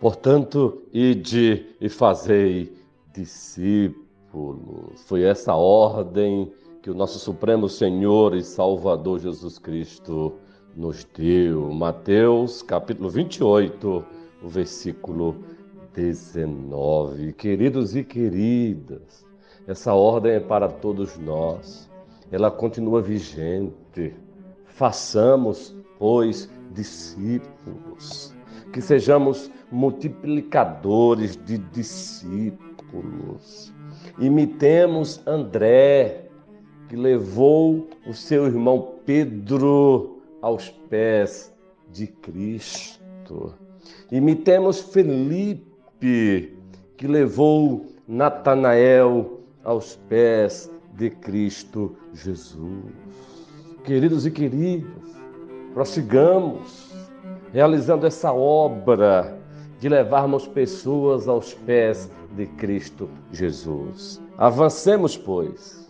Portanto, ide e fazei discípulos. Foi essa ordem que o nosso Supremo Senhor e Salvador Jesus Cristo nos deu. Mateus, capítulo 28, o versículo 19. Queridos e queridas, essa ordem é para todos nós. Ela continua vigente. Façamos, pois, discípulos. Que sejamos multiplicadores de discípulos. Imitemos André, que levou o seu irmão Pedro aos pés de Cristo. Imitemos Felipe, que levou Natanael aos pés de Cristo Jesus. Queridos e queridas, prossigamos realizando essa obra de levarmos pessoas aos pés de Cristo Jesus. Avancemos, pois.